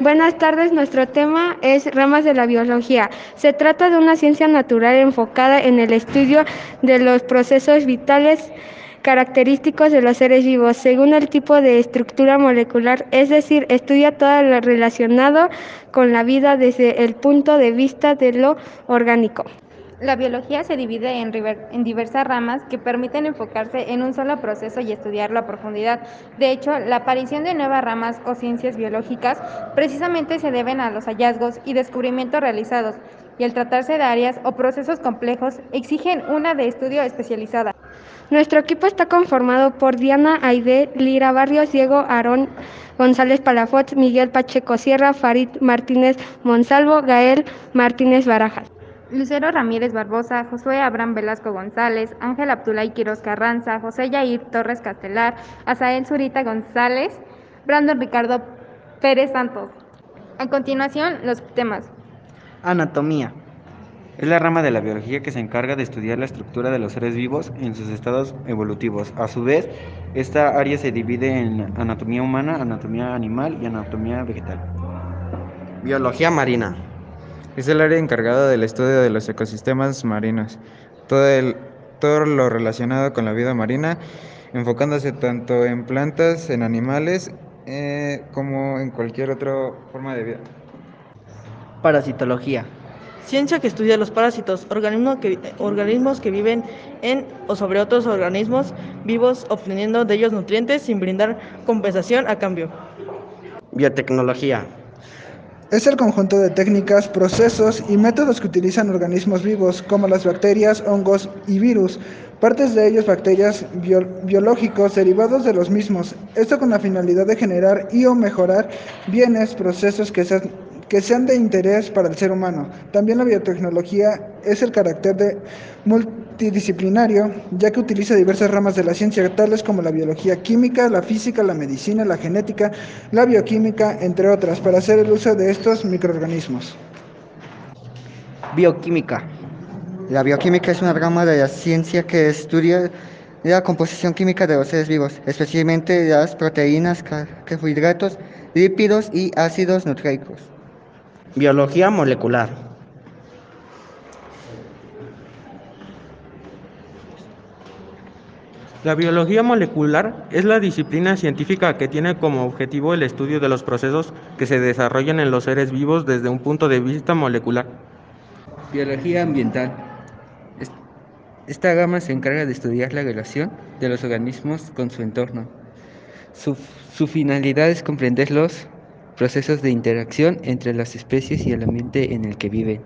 Buenas tardes, nuestro tema es ramas de la biología. Se trata de una ciencia natural enfocada en el estudio de los procesos vitales característicos de los seres vivos según el tipo de estructura molecular, es decir, estudia todo lo relacionado con la vida desde el punto de vista de lo orgánico. La biología se divide en, diversas ramas que permiten enfocarse en un solo proceso y estudiarlo a profundidad. De hecho, la aparición de nuevas ramas o ciencias biológicas precisamente se deben a los hallazgos y descubrimientos realizados, y al tratarse de áreas o procesos complejos, exigen una de estudio especializada. Nuestro equipo está conformado por Diana Aide Lira Barrios, Diego Aarón González Palafox, Miguel Pacheco Sierra, Farid Martínez Monsalvo, Gael Martínez Barajas. Lucero Ramírez Barbosa, Josué Abraham Velasco González, Ángel Abdulay Quiroz Carranza, José Yair Torres Castelar, Azael Zurita González, Brandon Ricardo Pérez Santos. A continuación, los temas. Anatomía. Es la rama de la biología que se encarga de estudiar la estructura de los seres vivos en sus estados evolutivos. A su vez, esta área se divide en anatomía humana, anatomía animal y anatomía vegetal. Biología marina. Es el área encargada del estudio de los ecosistemas marinos, todo, el, todo lo relacionado con la vida marina, enfocándose tanto en plantas, en animales, eh, como en cualquier otra forma de vida. Parasitología. Ciencia que estudia los parásitos, organismos que, organismos que viven en o sobre otros organismos vivos, obteniendo de ellos nutrientes sin brindar compensación a cambio. Biotecnología. Es el conjunto de técnicas, procesos y métodos que utilizan organismos vivos, como las bacterias, hongos y virus, partes de ellos bacterias biológicos derivados de los mismos, esto con la finalidad de generar y o mejorar bienes, procesos que sean que sean de interés para el ser humano. También la biotecnología es el carácter de multidisciplinario, ya que utiliza diversas ramas de la ciencia, tales como la biología química, la física, la medicina, la genética, la bioquímica, entre otras, para hacer el uso de estos microorganismos. Bioquímica. La bioquímica es una rama de la ciencia que estudia la composición química de los seres vivos, especialmente las proteínas, carbohidratos, lípidos y ácidos nucleicos. Biología molecular. La biología molecular es la disciplina científica que tiene como objetivo el estudio de los procesos que se desarrollan en los seres vivos desde un punto de vista molecular. Biología ambiental. Esta gama se encarga de estudiar la relación de los organismos con su entorno. Su, su finalidad es comprender los procesos de interacción entre las especies y el ambiente en el que viven.